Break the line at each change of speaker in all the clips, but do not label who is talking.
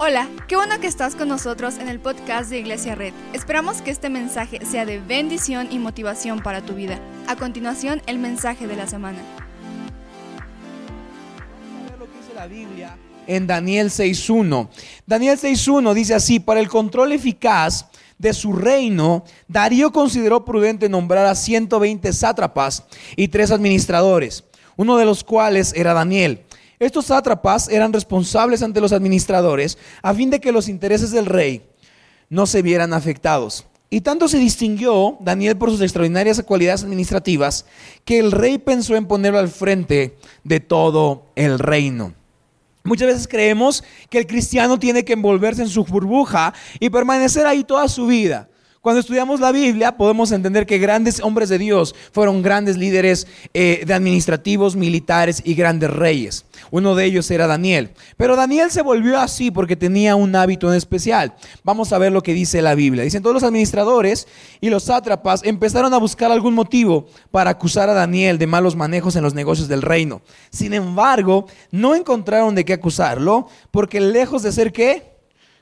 Hola, qué bueno que estás con nosotros en el podcast de Iglesia Red. Esperamos que este mensaje sea de bendición y motivación para tu vida. A continuación, el mensaje de la semana.
Vamos a ver lo que dice la Biblia en Daniel 6.1. Daniel 6.1 dice así, para el control eficaz de su reino, Darío consideró prudente nombrar a 120 sátrapas y tres administradores, uno de los cuales era Daniel. Estos sátrapas eran responsables ante los administradores a fin de que los intereses del rey no se vieran afectados. Y tanto se distinguió Daniel por sus extraordinarias cualidades administrativas que el rey pensó en ponerlo al frente de todo el reino. Muchas veces creemos que el cristiano tiene que envolverse en su burbuja y permanecer ahí toda su vida. Cuando estudiamos la Biblia podemos entender que grandes hombres de Dios fueron grandes líderes eh, de administrativos, militares y grandes reyes. Uno de ellos era Daniel. Pero Daniel se volvió así porque tenía un hábito en especial. Vamos a ver lo que dice la Biblia. Dicen todos los administradores y los sátrapas empezaron a buscar algún motivo para acusar a Daniel de malos manejos en los negocios del reino. Sin embargo, no encontraron de qué acusarlo porque lejos de ser qué?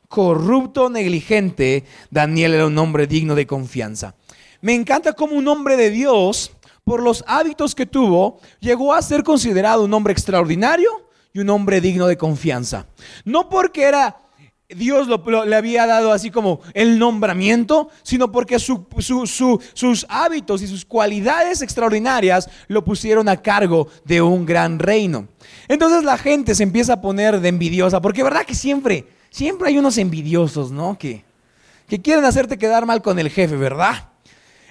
Corrupto, negligente, Daniel era un hombre digno de confianza. Me encanta como un hombre de Dios, por los hábitos que tuvo, llegó a ser considerado un hombre extraordinario y un hombre digno de confianza. No porque era Dios le había dado así como el nombramiento, sino porque sus hábitos y sus cualidades extraordinarias lo pusieron a cargo de un gran reino. Entonces la gente se empieza a poner de envidiosa, porque verdad que siempre Siempre hay unos envidiosos, ¿no? Que, que quieren hacerte quedar mal con el jefe, ¿verdad?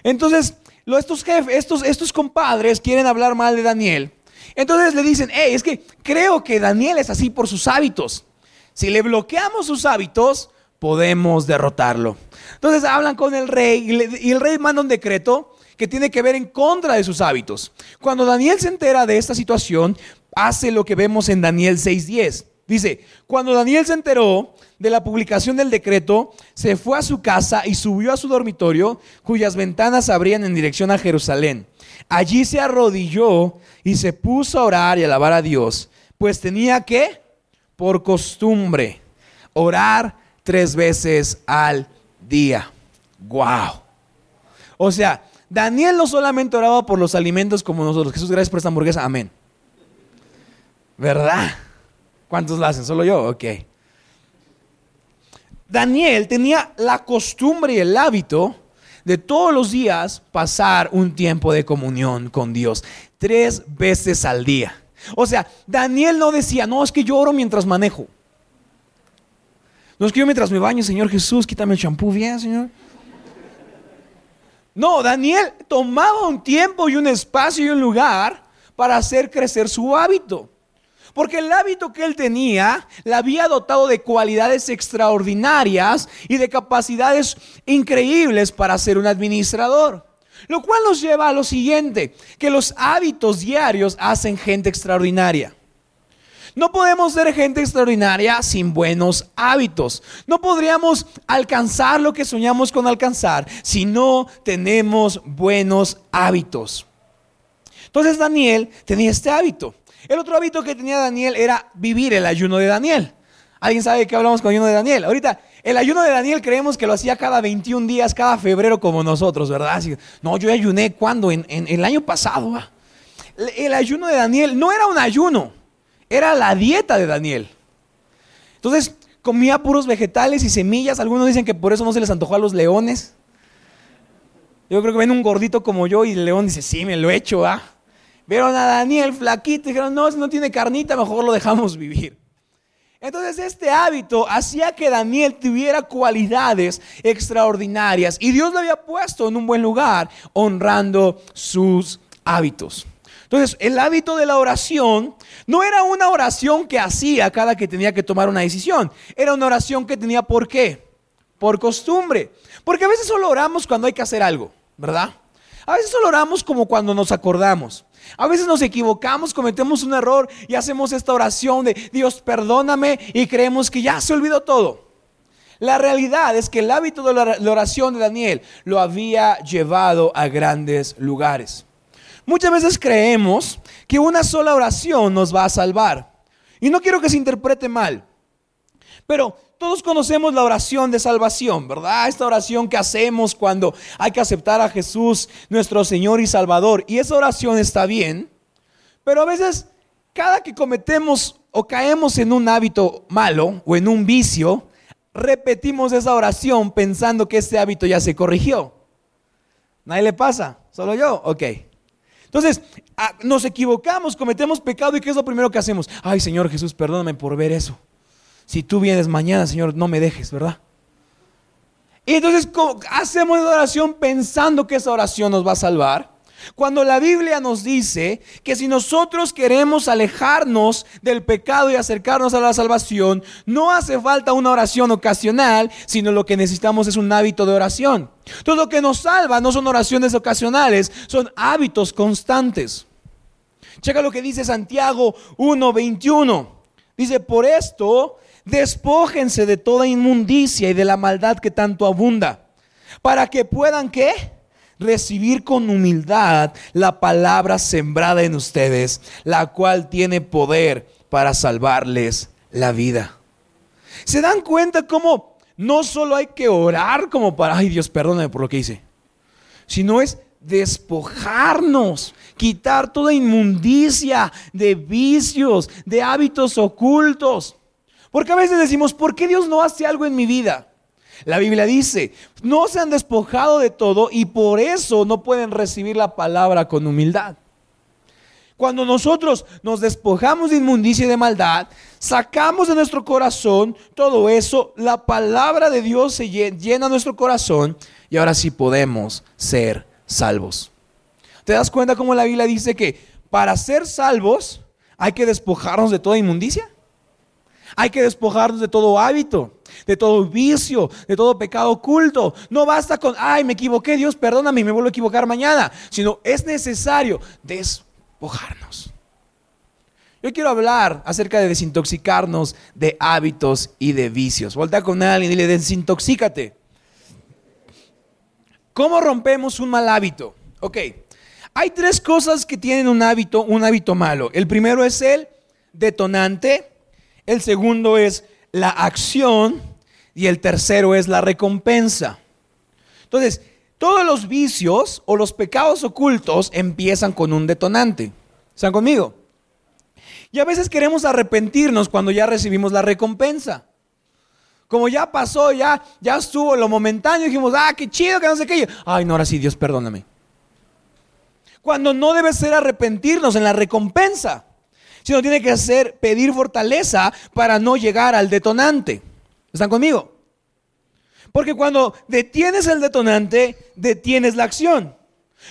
Entonces, estos jefes, estos, estos compadres quieren hablar mal de Daniel. Entonces le dicen, hey, es que creo que Daniel es así por sus hábitos. Si le bloqueamos sus hábitos, podemos derrotarlo. Entonces hablan con el rey y, y el rey manda un decreto que tiene que ver en contra de sus hábitos. Cuando Daniel se entera de esta situación, hace lo que vemos en Daniel 6.10. Dice, cuando Daniel se enteró de la publicación del decreto, se fue a su casa y subió a su dormitorio, cuyas ventanas abrían en dirección a Jerusalén. Allí se arrodilló y se puso a orar y alabar a Dios, pues tenía que, por costumbre, orar tres veces al día. ¡Wow! O sea, Daniel no solamente oraba por los alimentos como nosotros. Jesús, gracias por esta hamburguesa. Amén. ¿Verdad? ¿Cuántos lo hacen? ¿Solo yo? Ok. Daniel tenía la costumbre y el hábito de todos los días pasar un tiempo de comunión con Dios, tres veces al día. O sea, Daniel no decía, no, es que yo oro mientras manejo. No es que yo mientras me baño, Señor Jesús, quítame el champú bien, Señor. No, Daniel tomaba un tiempo y un espacio y un lugar para hacer crecer su hábito. Porque el hábito que él tenía le había dotado de cualidades extraordinarias y de capacidades increíbles para ser un administrador. Lo cual nos lleva a lo siguiente, que los hábitos diarios hacen gente extraordinaria. No podemos ser gente extraordinaria sin buenos hábitos. No podríamos alcanzar lo que soñamos con alcanzar si no tenemos buenos hábitos. Entonces Daniel tenía este hábito. El otro hábito que tenía Daniel era vivir el ayuno de Daniel. ¿Alguien sabe de qué hablamos con el ayuno de Daniel? Ahorita, el ayuno de Daniel creemos que lo hacía cada 21 días, cada febrero como nosotros, ¿verdad? no, yo ayuné cuando, en, el año pasado. El ayuno de Daniel no era un ayuno, era la dieta de Daniel. Entonces, comía puros vegetales y semillas. Algunos dicen que por eso no se les antojó a los leones. Yo creo que ven un gordito como yo y el león dice, sí, me lo he hecho, ¿ah? Vieron a Daniel flaquito y dijeron, no, si no tiene carnita, mejor lo dejamos vivir. Entonces este hábito hacía que Daniel tuviera cualidades extraordinarias y Dios lo había puesto en un buen lugar honrando sus hábitos. Entonces el hábito de la oración no era una oración que hacía cada que tenía que tomar una decisión, era una oración que tenía por qué, por costumbre. Porque a veces solo oramos cuando hay que hacer algo, ¿verdad? A veces solo oramos como cuando nos acordamos. A veces nos equivocamos, cometemos un error y hacemos esta oración de Dios perdóname y creemos que ya se olvidó todo. La realidad es que el hábito de la oración de Daniel lo había llevado a grandes lugares. Muchas veces creemos que una sola oración nos va a salvar. Y no quiero que se interprete mal. Pero Todos conocemos la oración de salvación, ¿verdad? Esta oración que hacemos cuando hay que aceptar a Jesús, nuestro Señor y Salvador. Y esa oración está bien, pero a veces cada que cometemos o caemos en un hábito malo o en un vicio, repetimos esa oración pensando que ese hábito ya se corrigió. ¿Nadie le pasa? ¿Solo yo? Ok. Entonces, ah, nos equivocamos, cometemos pecado y ¿qué es lo primero que hacemos? Ay, Señor Jesús, perdóname por ver eso. Si tú vienes mañana, Señor, no me dejes, ¿verdad? Y entonces hacemos la oración pensando que esa oración nos va a salvar. Cuando la Biblia nos dice que si nosotros queremos alejarnos del pecado y acercarnos a la salvación, no hace falta una oración ocasional, sino lo que necesitamos es un hábito de oración. Todo lo que nos salva no son oraciones ocasionales, son hábitos constantes. Checa lo que dice Santiago 1:21. Dice, por esto, despójense de toda inmundicia y de la maldad que tanto abunda, para que puedan, ¿qué? recibir con humildad la palabra sembrada en ustedes, la cual tiene poder para salvarles la vida. ¿Se dan cuenta cómo no solo hay que orar como para, ay Dios, perdóname por lo que hice, sino es despojarnos, quitar toda inmundicia de vicios, de hábitos ocultos? Porque a veces decimos, ¿por qué Dios no hace algo en mi vida? La Biblia dice, no se han despojado de todo y por eso no pueden recibir la palabra con humildad. Cuando nosotros nos despojamos de inmundicia y de maldad, sacamos de nuestro corazón todo eso, la palabra de Dios se llena nuestro corazón y ahora sí podemos ser salvos. ¿Te das cuenta cómo la Biblia dice que para ser salvos hay que despojarnos de toda inmundicia? Hay que despojarnos de todo hábito, de todo vicio, de todo pecado oculto. No basta con, ay, me equivoqué, Dios, perdóname me vuelvo a equivocar mañana, sino es necesario despojarnos. Yo quiero hablar acerca de desintoxicarnos de hábitos y de vicios. Volta con alguien y le desintoxícate. ¿Cómo rompemos un mal hábito? Ok, hay tres cosas que tienen un hábito, un hábito malo. El primero es el detonante, el segundo es la acción y el tercero es la recompensa. Entonces, todos los vicios o los pecados ocultos empiezan con un detonante. ¿Están conmigo? Y a veces queremos arrepentirnos cuando ya recibimos la recompensa. Como ya pasó, ya, ya estuvo lo momentáneo, dijimos, ah, qué chido, que no sé qué. Ay, no, ahora sí, Dios, perdóname. Cuando no debe ser arrepentirnos en la recompensa sino tiene que ser pedir fortaleza para no llegar al detonante. ¿Están conmigo? Porque cuando detienes el detonante, detienes la acción.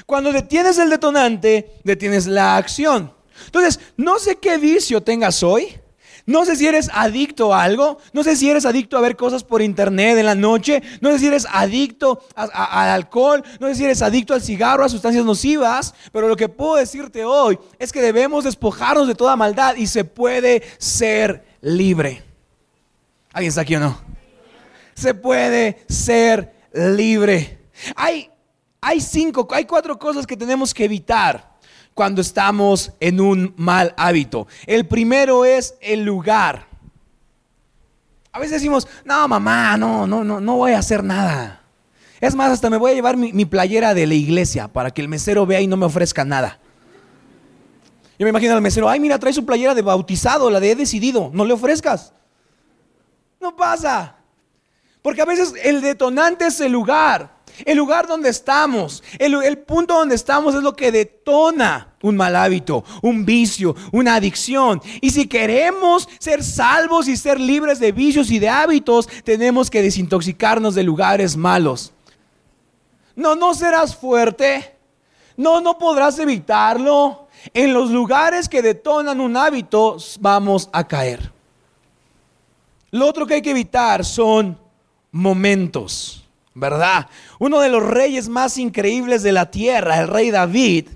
Cuando detienes el detonante, detienes la acción. Entonces, no sé qué vicio tengas hoy, no sé si eres adicto a algo, no sé si eres adicto a ver cosas por internet en la noche, no sé si eres adicto al alcohol, no sé si eres adicto al cigarro, a sustancias nocivas, pero lo que puedo decirte hoy es que debemos despojarnos de toda maldad y se puede ser libre. ¿Alguien está aquí o no? Se puede ser libre. Hay, hay cinco, hay cuatro cosas que tenemos que evitar cuando estamos en un mal hábito. El primero es el lugar. A veces decimos, no, mamá, no, no, no, no voy a hacer nada. Es más, hasta me voy a llevar mi, playera de la iglesia para que el mesero vea y no me ofrezca nada. Yo me imagino al mesero, ay, mira, trae su playera de bautizado, la de he decidido, no le ofrezcas. No pasa. Porque a veces el detonante es el lugar. El lugar donde estamos, el, punto donde estamos es lo que detona un mal hábito, un vicio, una adicción. Y si queremos ser salvos y ser libres de vicios y de hábitos, tenemos que desintoxicarnos de lugares malos. No, no serás fuerte. No, no podrás evitarlo. En los lugares que detonan un hábito vamos a caer. Lo otro que hay que evitar son momentos. ¿Verdad? Uno de los reyes más increíbles de la tierra, el rey David.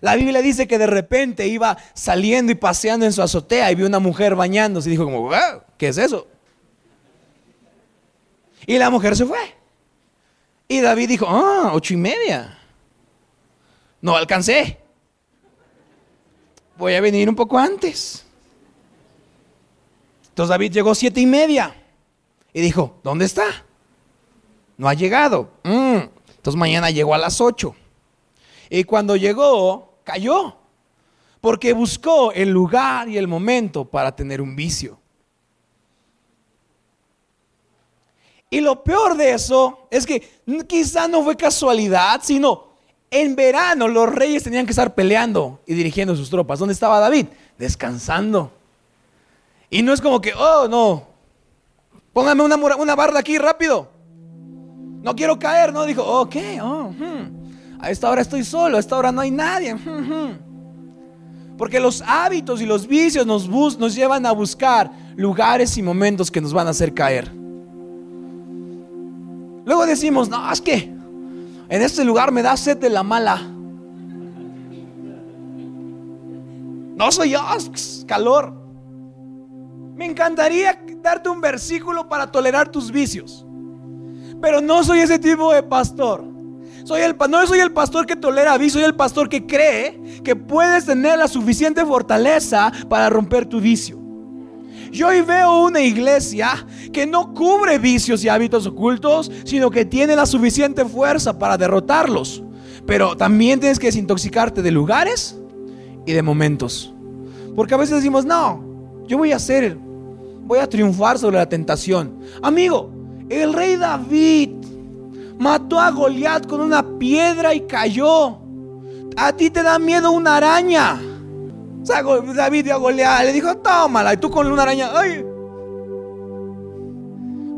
La Biblia dice que de repente iba saliendo y paseando en su azotea y vio una mujer bañándose y dijo como, ¿qué es eso? Y la mujer se fue. Y David dijo, ah, ocho y media. No alcancé. Voy a venir un poco antes. Entonces David llegó siete y media. Y dijo, ¿dónde está? No ha llegado. Mm. Entonces mañana llegó a las 8. Y cuando llegó, cayó. Porque buscó el lugar y el momento para tener un vicio. Y lo peor de eso es que quizá no fue casualidad, sino en verano los reyes tenían que estar peleando y dirigiendo sus tropas. ¿Dónde estaba David? Descansando. Y no es como que, oh, no, póngame una, una barda aquí rápido. No quiero caer, no. Dijo, ok, oh, hmm. a esta hora estoy solo, a esta hora no hay nadie. Hmm, hmm". Porque los hábitos y los vicios nos, nos llevan a buscar lugares y momentos que nos van a hacer caer. Luego decimos, no, es que en este lugar me da sed de la mala. No soy yo, calor. Me encantaría darte un versículo para tolerar tus vicios. Pero no soy ese tipo de pastor. Soy el, no soy el pastor que tolera vicios, soy el pastor que cree que puedes tener la suficiente fortaleza para romper tu vicio. Yo hoy veo una iglesia que no cubre vicios y hábitos ocultos, sino que tiene la suficiente fuerza para derrotarlos. Pero también tienes que desintoxicarte de lugares y de momentos. Porque a veces decimos, no, yo voy a hacer, voy a triunfar sobre la tentación. Amigo, el rey David mató a Goliat con una piedra y cayó. A ti te da miedo una araña. David dio a Goliat, le dijo, tómala. Y tú con una araña, ay.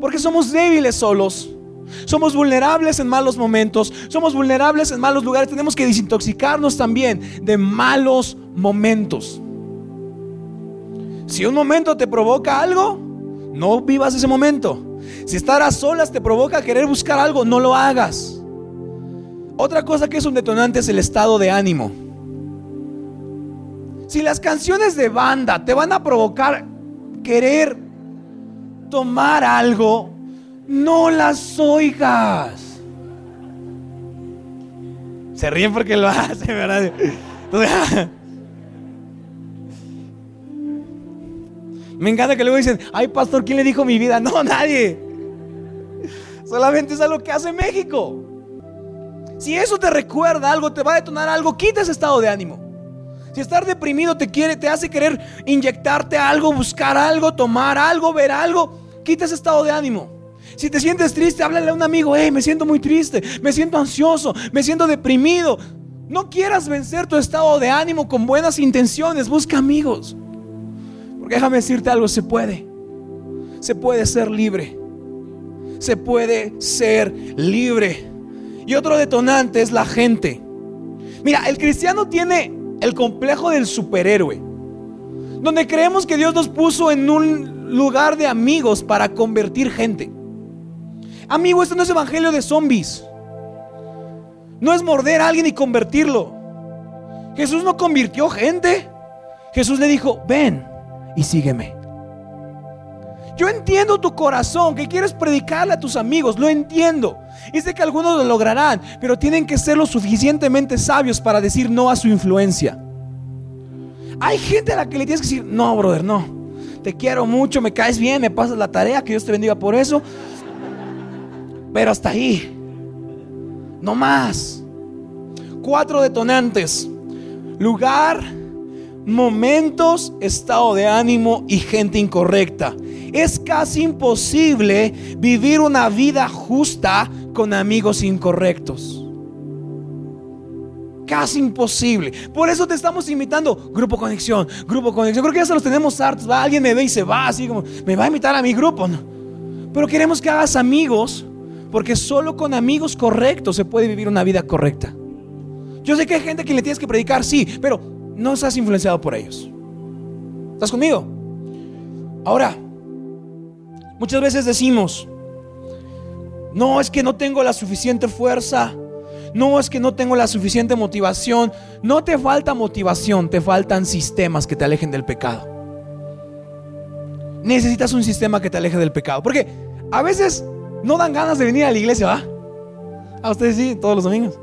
Porque somos débiles solos. Somos vulnerables en malos momentos. Somos vulnerables en malos lugares. Tenemos que desintoxicarnos también de malos momentos. Si un momento te provoca algo, no vivas ese momento. Si estar a solas te provoca querer buscar algo, no lo hagas. Otra cosa que es un detonante es el estado de ánimo. Si las canciones de banda te van a provocar querer tomar algo, no las oigas. Se ríen porque lo hacen, ¿verdad? Me encanta que luego dicen, ay pastor, ¿quién le dijo mi vida? No, nadie. Solamente es algo que hace México. Si eso te recuerda algo, te va a detonar algo, quita ese estado de ánimo. Si estar deprimido te quiere, te hace querer inyectarte algo, buscar algo, tomar algo, ver algo, quita ese estado de ánimo. Si te sientes triste, háblale a un amigo, hey, me siento muy triste, me siento ansioso, me siento deprimido. No quieras vencer tu estado de ánimo con buenas intenciones, busca amigos. Porque déjame decirte algo, se puede. Se puede ser libre. Se puede ser libre. Y otro detonante es la gente. Mira, el cristiano tiene el complejo del superhéroe, donde creemos que Dios nos puso en un lugar de amigos para convertir gente. Amigo, esto no es evangelio de zombies. No es morder a alguien y convertirlo. Jesús no convirtió gente. Jesús le dijo, ven y sígueme. Yo entiendo tu corazón, que quieres predicarle a tus amigos, lo entiendo. Y sé que algunos lo lograrán, pero tienen que ser lo suficientemente sabios para decir no a su influencia. Hay gente a la que le tienes que decir, no, brother, no. Te quiero mucho, me caes bien, me pasas la tarea, que Dios te bendiga por eso. Pero hasta ahí. No más. Cuatro detonantes. Lugar, momentos, estado de ánimo y gente incorrecta. Es casi imposible vivir una vida justa con amigos incorrectos. Casi imposible. Por eso te estamos invitando. Grupo Conexión, Grupo Conexión. Creo que ya se los tenemos hartos. alguien me ve y se va así como, me va a invitar a mi grupo. Pero queremos que hagas amigos, porque solo con amigos correctos se puede vivir una vida correcta. Yo sé que hay gente que le tienes que predicar, sí, pero no seas influenciado por ellos. ¿Estás conmigo? Ahora, muchas veces decimos, no es que no tengo la suficiente fuerza, no es que no tengo la suficiente motivación, no te falta motivación, te faltan sistemas que te alejen del pecado. Necesitas un sistema que te aleje del pecado, porque a veces no dan ganas de venir a la iglesia, ¿va? A ustedes sí, todos los domingos.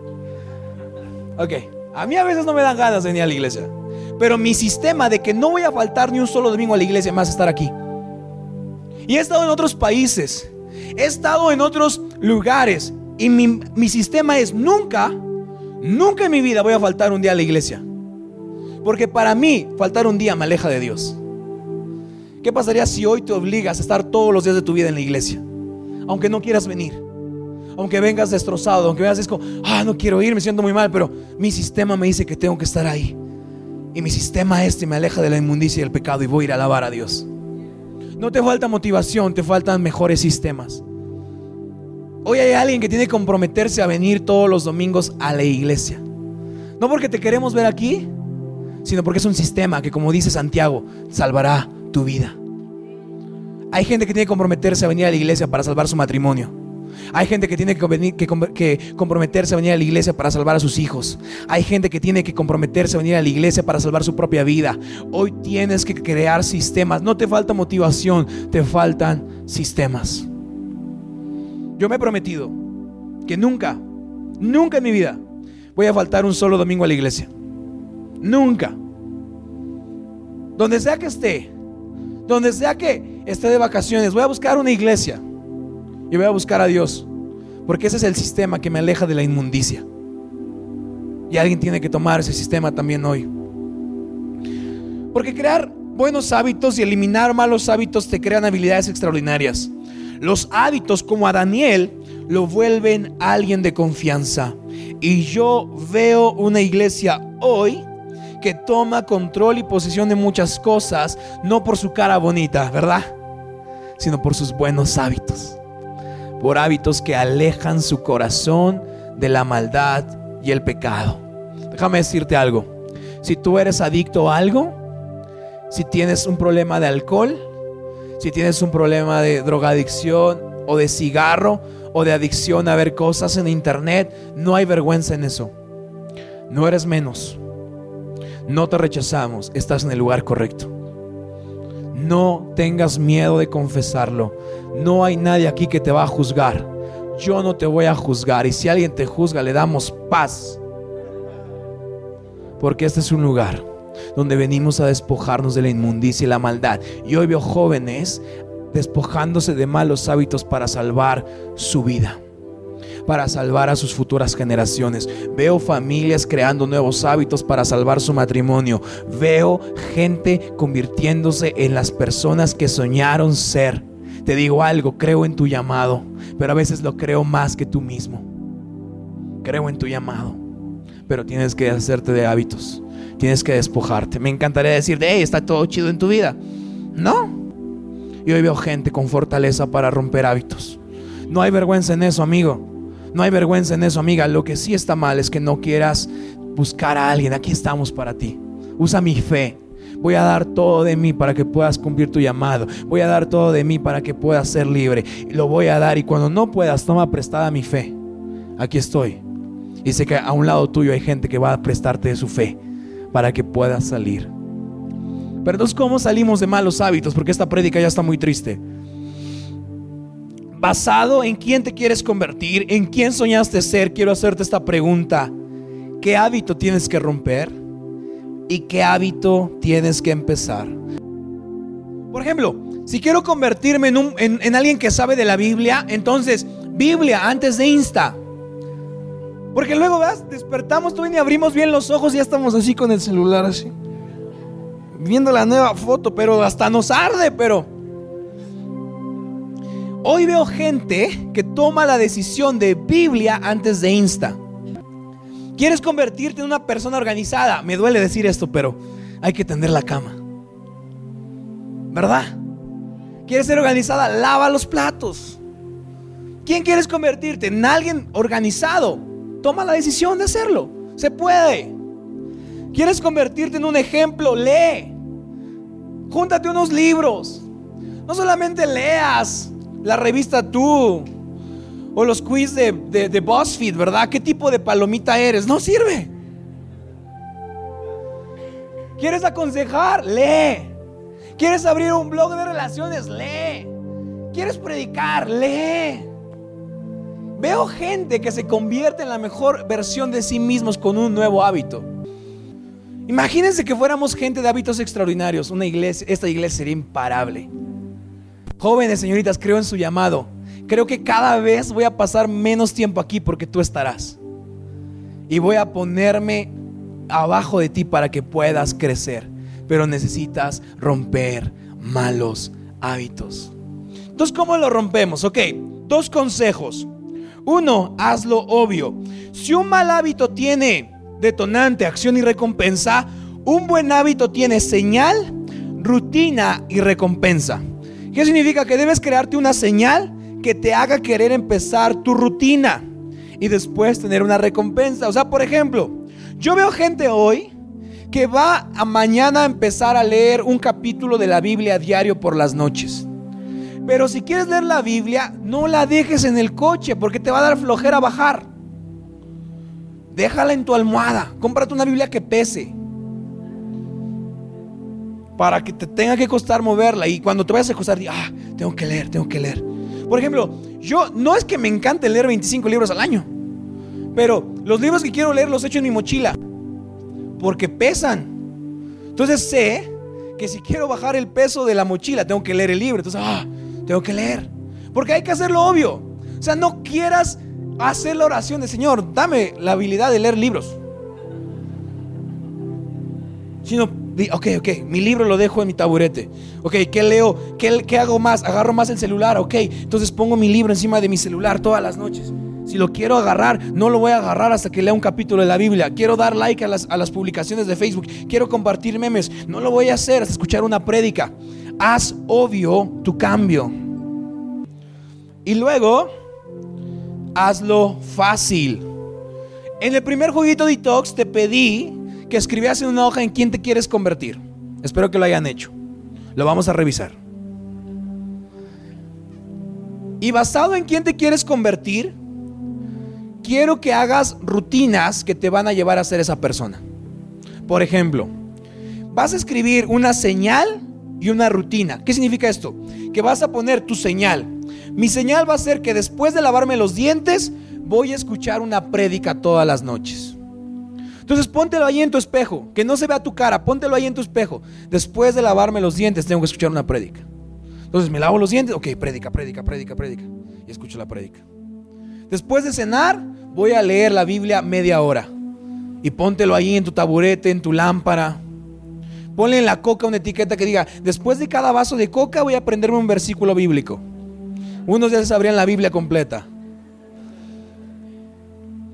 Ok. A mí a veces no me dan ganas de venir a la iglesia. Pero mi sistema de que no voy a faltar ni un solo domingo a la iglesia más estar aquí. Y he estado en otros países. He estado en otros lugares. Y mi, sistema es nunca, nunca en mi vida voy a faltar un día a la iglesia. Porque para mí faltar un día me aleja de Dios. ¿Qué pasaría si hoy te obligas a estar todos los días de tu vida en la iglesia? Aunque no quieras venir. Aunque vengas destrozado, aunque vengas como, ah, no quiero ir, me siento muy mal, pero mi sistema me dice que tengo que estar ahí. Y mi sistema este me aleja de la inmundicia y el pecado y voy a ir a alabar a Dios. No te falta motivación, te faltan mejores sistemas. Hoy hay alguien que tiene que comprometerse a venir todos los domingos a la iglesia. No porque te queremos ver aquí, sino porque es un sistema que, como dice Santiago, salvará tu vida. Hay gente que tiene que comprometerse a venir a la iglesia para salvar su matrimonio. Hay gente que tiene que, comprometerse a venir a la iglesia para salvar a sus hijos. Hay gente que tiene que comprometerse a venir a la iglesia para salvar su propia vida. Hoy tienes que crear sistemas. No te falta motivación, te faltan sistemas. Yo me he prometido que nunca, nunca en mi vida voy a faltar un solo domingo a la iglesia. Nunca. Donde sea que esté, donde sea que esté de vacaciones, voy a buscar una iglesia y voy a buscar a Dios. Porque ese es el sistema que me aleja de la inmundicia. Y alguien tiene que tomar ese sistema también hoy. Porque crear buenos hábitos y eliminar malos hábitos te crean habilidades extraordinarias. Los hábitos como a Daniel lo vuelven alguien de confianza. Y yo veo una iglesia hoy que toma control y posesión de muchas cosas, no por su cara bonita, ¿verdad? Sino por sus buenos hábitos. Por hábitos que alejan su corazón de la maldad y el pecado. Déjame decirte algo. Si tú eres adicto a algo, si tienes un problema de alcohol, si tienes un problema de drogadicción o de cigarro o de adicción a ver cosas en internet, no hay vergüenza en eso. No eres menos. No te rechazamos, estás en el lugar correcto. No tengas miedo de confesarlo. No hay nadie aquí que te va a juzgar. Yo no te voy a juzgar. Y si alguien te juzga, le damos paz. Porque este es un lugar donde venimos a despojarnos de la inmundicia y la maldad. Y hoy veo jóvenes despojándose de malos hábitos para salvar su vida para salvar a sus futuras generaciones. Veo familias creando nuevos hábitos para salvar su matrimonio. Veo gente convirtiéndose en las personas que soñaron ser. Te digo algo, creo en tu llamado, pero a veces lo creo más que tú mismo. Creo en tu llamado, pero tienes que hacerte de hábitos. Tienes que despojarte. Me encantaría decirte, hey, está todo chido en tu vida. No. Y hoy veo gente con fortaleza para romper hábitos. No hay vergüenza en eso, amigo. No hay vergüenza en eso, amiga. Lo que sí está mal es que no quieras buscar a alguien. Aquí estamos para ti. Usa mi fe. Voy a dar todo de mí para que puedas cumplir tu llamado. Voy a dar todo de mí para que puedas ser libre. Lo voy a dar. Y cuando no puedas, toma prestada mi fe. Aquí estoy. Y sé que a un lado tuyo hay gente que va a prestarte de su fe para que puedas salir. Pero entonces, ¿cómo salimos de malos hábitos? Porque esta prédica ya está muy triste basado en quién te quieres convertir, en quién soñaste ser, quiero hacerte esta pregunta. ¿Qué hábito tienes que romper? ¿Y qué hábito tienes que empezar? Por ejemplo, si quiero convertirme en, alguien que sabe de la Biblia, entonces Biblia antes de Insta. Porque luego, ¿ves? Despertamos, tú y abrimos bien los ojos y ya estamos así con el celular, así. Viendo la nueva foto, pero hasta nos arde, pero Hoy veo gente que toma la decisión de Biblia antes de Insta. ¿Quieres convertirte en una persona organizada? Me duele decir esto, pero hay que tender la cama. ¿Verdad? ¿Quieres ser organizada? Lava los platos. ¿Quién quieres convertirte? En alguien organizado. Toma la decisión de hacerlo. Se puede. ¿Quieres convertirte en un ejemplo? Lee. Júntate unos libros. No solamente leas la revista Tú o los quiz de, de, BuzzFeed, ¿verdad? ¿Qué tipo de palomita eres? No sirve. ¿Quieres aconsejar? Lee. ¿Quieres abrir un blog de relaciones? Lee. ¿Quieres predicar? Lee. Veo gente que se convierte en la mejor versión de sí mismos con un nuevo hábito. Imagínense que fuéramos gente de hábitos extraordinarios. Una iglesia, esta iglesia sería imparable. Jóvenes, señoritas, creo en su llamado. Creo que cada vez voy a pasar menos tiempo aquí porque tú estarás. Y voy a ponerme abajo de ti para que puedas crecer. Pero necesitas romper malos hábitos. Entonces, ¿cómo lo rompemos? Ok, dos consejos. Uno, hazlo obvio. Si un mal hábito tiene detonante, acción y recompensa, un buen hábito tiene señal, rutina y recompensa. ¿Qué significa? Que debes crearte una señal que te haga querer empezar tu rutina y después tener una recompensa. O sea, por ejemplo, yo veo gente hoy que va a mañana a empezar a leer un capítulo de la Biblia diario por las noches. Pero si quieres leer la Biblia, no la dejes en el coche porque te va a dar flojera bajar. Déjala en tu almohada. Cómprate una Biblia que pese. Para que te tenga que costar moverla. Y cuando te vayas a acostar, ah, tengo que leer, tengo que leer. Por ejemplo, yo no es que me encante leer 25 libros al año. Pero los libros que quiero leer los echo en mi mochila. Porque pesan. Entonces sé que si quiero bajar el peso de la mochila, tengo que leer el libro. Entonces, ah, tengo que leer. Porque hay que hacerlo obvio. O sea, no quieras hacer la oración de Señor, dame la habilidad de leer libros. Sino, ok, ok, mi libro lo dejo en mi taburete. Ok, ¿qué leo? ¿Qué, ¿Qué hago más? Agarro más el celular. Ok, entonces pongo mi libro encima de mi celular todas las noches. Si lo quiero agarrar, no lo voy a agarrar hasta que lea un capítulo de la Biblia. Quiero dar like a las, a las publicaciones de Facebook. Quiero compartir memes. No lo voy a hacer hasta escuchar una prédica. Haz obvio tu cambio. Y luego, hazlo fácil. En el primer jueguito detox te pedí que escribieras en una hoja en quién te quieres convertir. Espero que lo hayan hecho. Lo vamos a revisar. Y basado en quién te quieres convertir, quiero que hagas rutinas que te van a llevar a ser esa persona. Por ejemplo, vas a escribir una señal y una rutina. ¿Qué significa esto? Que vas a poner tu señal. Mi señal va a ser que después de lavarme los dientes, voy a escuchar una prédica todas las noches. Entonces póntelo ahí en tu espejo, que no se vea tu cara, póntelo ahí en tu espejo. Después de lavarme los dientes, tengo que escuchar una prédica. Entonces me lavo los dientes, ok, prédica, prédica, prédica, prédica. Y escucho la prédica. Después de cenar, voy a leer la Biblia media hora. Y póntelo ahí en tu taburete, en tu lámpara. Ponle en la coca una etiqueta que diga, después de cada vaso de coca voy a aprenderme un versículo bíblico. Unos ya se sabrían la Biblia completa.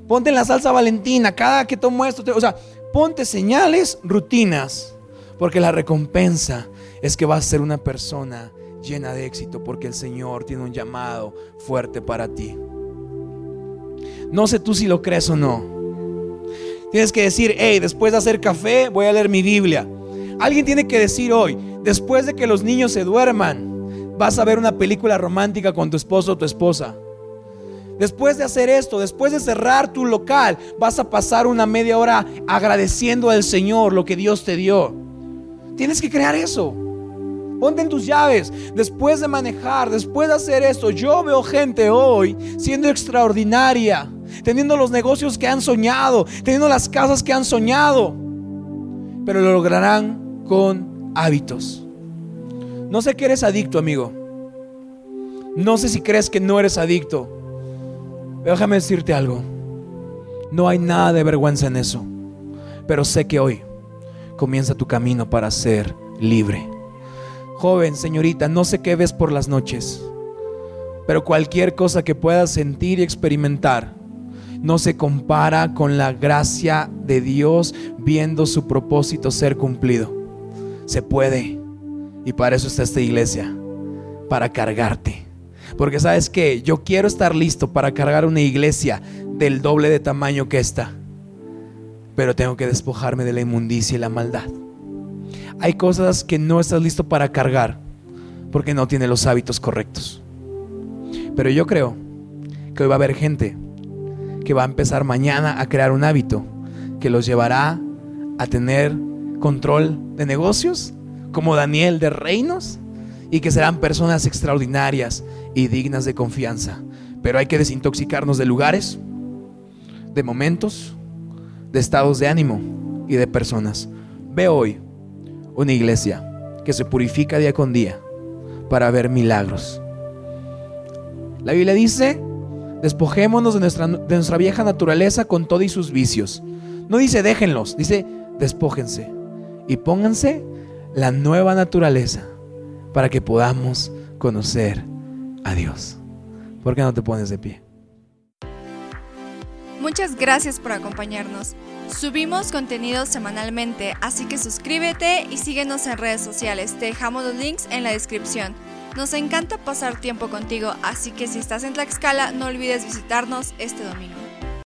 Ponte en la salsa valentina, cada que tomo esto, o sea, ponte señales, rutinas, porque la recompensa es que vas a ser una persona llena de éxito, porque el Señor tiene un llamado fuerte para ti. No sé tú si lo crees o no. Tienes que decir, hey, después de hacer café voy a leer mi Biblia. Alguien tiene que decir hoy, después de que los niños se duerman, vas a ver una película romántica con tu esposo o tu esposa. Después de hacer esto, después de cerrar tu local, vas a pasar una media hora agradeciendo al Señor lo que Dios te dio. Tienes que crear eso. Ponte en tus llaves. Después de manejar, después de hacer esto, yo veo gente hoy siendo extraordinaria, teniendo los negocios que han soñado, teniendo las casas que han soñado, pero lo lograrán con hábitos. No sé que eres adicto, amigo. No sé si crees que no eres adicto. Déjame decirte algo. No hay nada de vergüenza en eso. Pero sé que hoy comienza tu camino para ser libre. Joven, señorita, no sé qué ves por las noches. Pero cualquier cosa que puedas sentir y experimentar no se compara con la gracia de Dios viendo su propósito ser cumplido. Se puede. Y para eso está esta iglesia. Para cargarte. Porque sabes que yo quiero estar listo para cargar una iglesia del doble de tamaño que esta. Pero tengo que despojarme de la inmundicia y la maldad. Hay cosas que no estás listo para cargar porque no tienes los hábitos correctos. Pero yo creo que hoy va a haber gente que va a empezar mañana a crear un hábito que los llevará a tener control de negocios, como Daniel de reinos, y que serán personas extraordinarias y dignas de confianza. Pero hay que desintoxicarnos de lugares, de momentos, de estados de ánimo y de personas. Ve hoy una iglesia que se purifica día con día para ver milagros. La Biblia dice, despojémonos de nuestra, de nuestra vieja naturaleza con todo y sus vicios. No dice déjenlos, dice despójense y pónganse la nueva naturaleza para que podamos conocer a Dios. ¿Por qué no te pones de pie?
Muchas gracias por acompañarnos. Subimos contenido semanalmente, así que suscríbete y síguenos en redes sociales. Te dejamos los links en la descripción. Nos encanta pasar tiempo contigo, así que si estás en Tlaxcala no olvides visitarnos este domingo.